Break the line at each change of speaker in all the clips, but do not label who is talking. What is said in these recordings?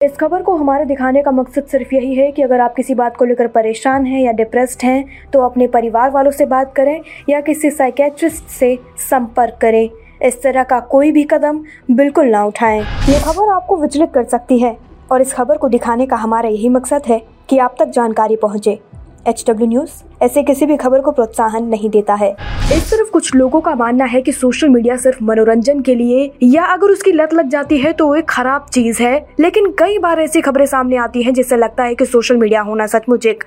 इस खबर को हमारे दिखाने का मकसद सिर्फ़ यही है कि अगर आप किसी बात को लेकर परेशान हैं या डिप्रेस्ड हैं तो अपने परिवार वालों से बात करें या किसी साइकेट्रिस्ट से संपर्क करें। इस तरह का कोई भी कदम बिल्कुल ना उठाएँ। ये खबर आपको विचलित कर सकती है और इस खबर को दिखाने का हमारा यही मकसद है कि आप तक जानकारी पहुँचे। एच डब्ल्यू न्यूज़ ऐसे किसी भी खबर को प्रोत्साहन नहीं देता है। इस तरफ़ कुछ लोगों का मानना है कि सोशल मीडिया सिर्फ़ मनोरंजन के लिए या अगर उसकी लत लग जाती है तो वो एक खराब चीज़ है, लेकिन कई बार ऐसी खबरें सामने आती हैं जिससे लगता है कि सोशल मीडिया होना सचमुच एक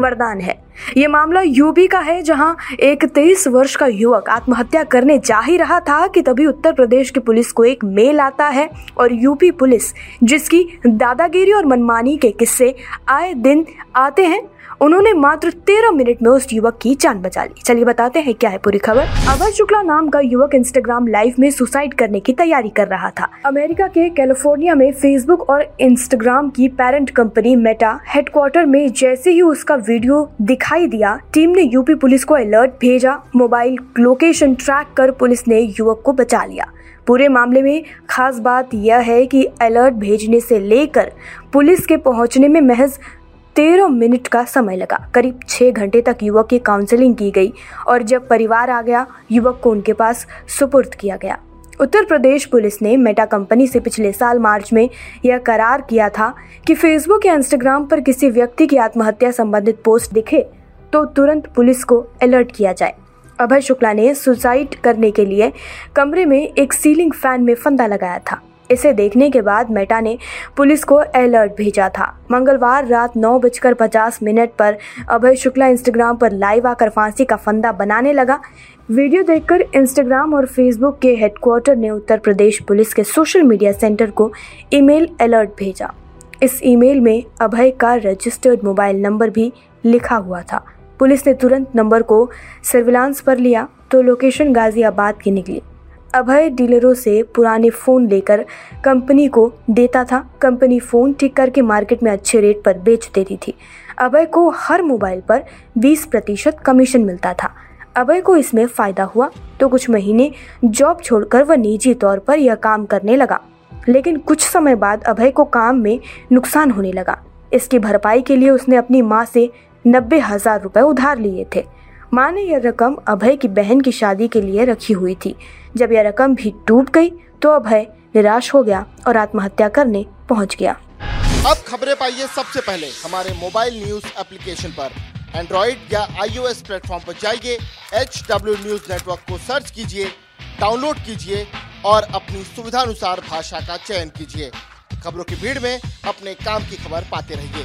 वरदान है। ये मामला यूपी का है, जहाँ एक तेईस वर्ष का युवक आत्महत्या करने जा ही रहा था कि तभी उत्तर प्रदेश की पुलिस को एक मेल आता है और यूपी पुलिस, जिसकी दादागिरी और मनमानी के किस्से आए दिन आते हैं, उन्होंने मात्र तेरह मिनट में उस युवक की जान बचा ली। चलिए बताते हैं क्या है पूरी खबर। अभय शुक्ला नाम का युवक इंस्टाग्राम लाइव में सुसाइड करने की तैयारी कर रहा था। अमेरिका के कैलिफ़ोर्निया में फेसबुक और इंस्टाग्राम की पेरेंट कंपनी मेटा हेडक्वार्टर में जैसे ही उसका वीडियो दिखाई दिया। टीम ने यूपी पुलिस को अलर्ट भेजा। मोबाइल लोकेशन ट्रैक कर पुलिस ने युवक को बचा लिया। पूरे मामले में खास बात यह है कि अलर्ट भेजने से लेकर पुलिस के पहुँचने में महज तेरह मिनट का समय लगा। करीब छः घंटे तक युवक की काउंसलिंग की गई और जब परिवार आ गया, युवक को उनके पास सुपुर्द किया गया। उत्तर प्रदेश पुलिस ने मेटा कंपनी से पिछले साल मार्च में यह करार किया था कि फेसबुक या इंस्टाग्राम पर किसी व्यक्ति की आत्महत्या संबंधित पोस्ट दिखे। तो तुरंत पुलिस को अलर्ट किया जाए। अभय शुक्ला ने सुसाइड करने के लिए कमरे में एक सीलिंग फ़ैन में फंदा लगाया था। इसे देखने के बाद मेटा ने पुलिस को अलर्ट भेजा था। मंगलवार रात नौ बजकर पचास मिनट पर अभय शुक्ला इंस्टाग्राम पर लाइव आकर फांसी का फंदा बनाने लगा। वीडियो देखकर इंस्टाग्राम और फेसबुक के हेडक्वार्टर ने उत्तर प्रदेश पुलिस के सोशल मीडिया सेंटर को ईमेल अलर्ट भेजा। इस ईमेल में अभय का रजिस्टर्ड मोबाइल नंबर भी लिखा हुआ था। पुलिस ने तुरंत नंबर को सर्विलांस पर लिया तो लोकेशन गाजियाबाद की निकली। अभय डीलरों से पुराने फ़ोन लेकर कंपनी को देता था। कंपनी फ़ोन ठीक करके मार्केट में अच्छे रेट पर बेच देती थी। अभय को हर मोबाइल पर 20 प्रतिशत कमीशन मिलता था। अभय को इसमें फ़ायदा हुआ तो कुछ महीने जॉब छोड़कर वह निजी तौर पर यह काम करने लगा। लेकिन कुछ समय बाद अभय को काम में नुकसान होने लगा। इसकी भरपाई के लिए उसने अपनी माँ से नब्बे हज़ार रुपये उधार लिए थे। माँ ने यह रकम अभय की बहन की शादी के लिए रखी हुई थी। जब यह रकम भी डूब गई तो अभय निराश हो गया और आत्महत्या करने पहुँच गया।
अब खबरें पाइए सबसे पहले हमारे मोबाइल न्यूज़ एप्लीकेशन पर। एंड्रॉइड या आईओएस प्लेटफॉर्म पर जाइए एच डब्ल्यू न्यूज़ नेटवर्क को सर्च कीजिए, डाउनलोड कीजिए और अपनी सुविधानुसार भाषा का चयन कीजिए। खबरों की भीड़ में अपने काम की खबर पाते रहिए।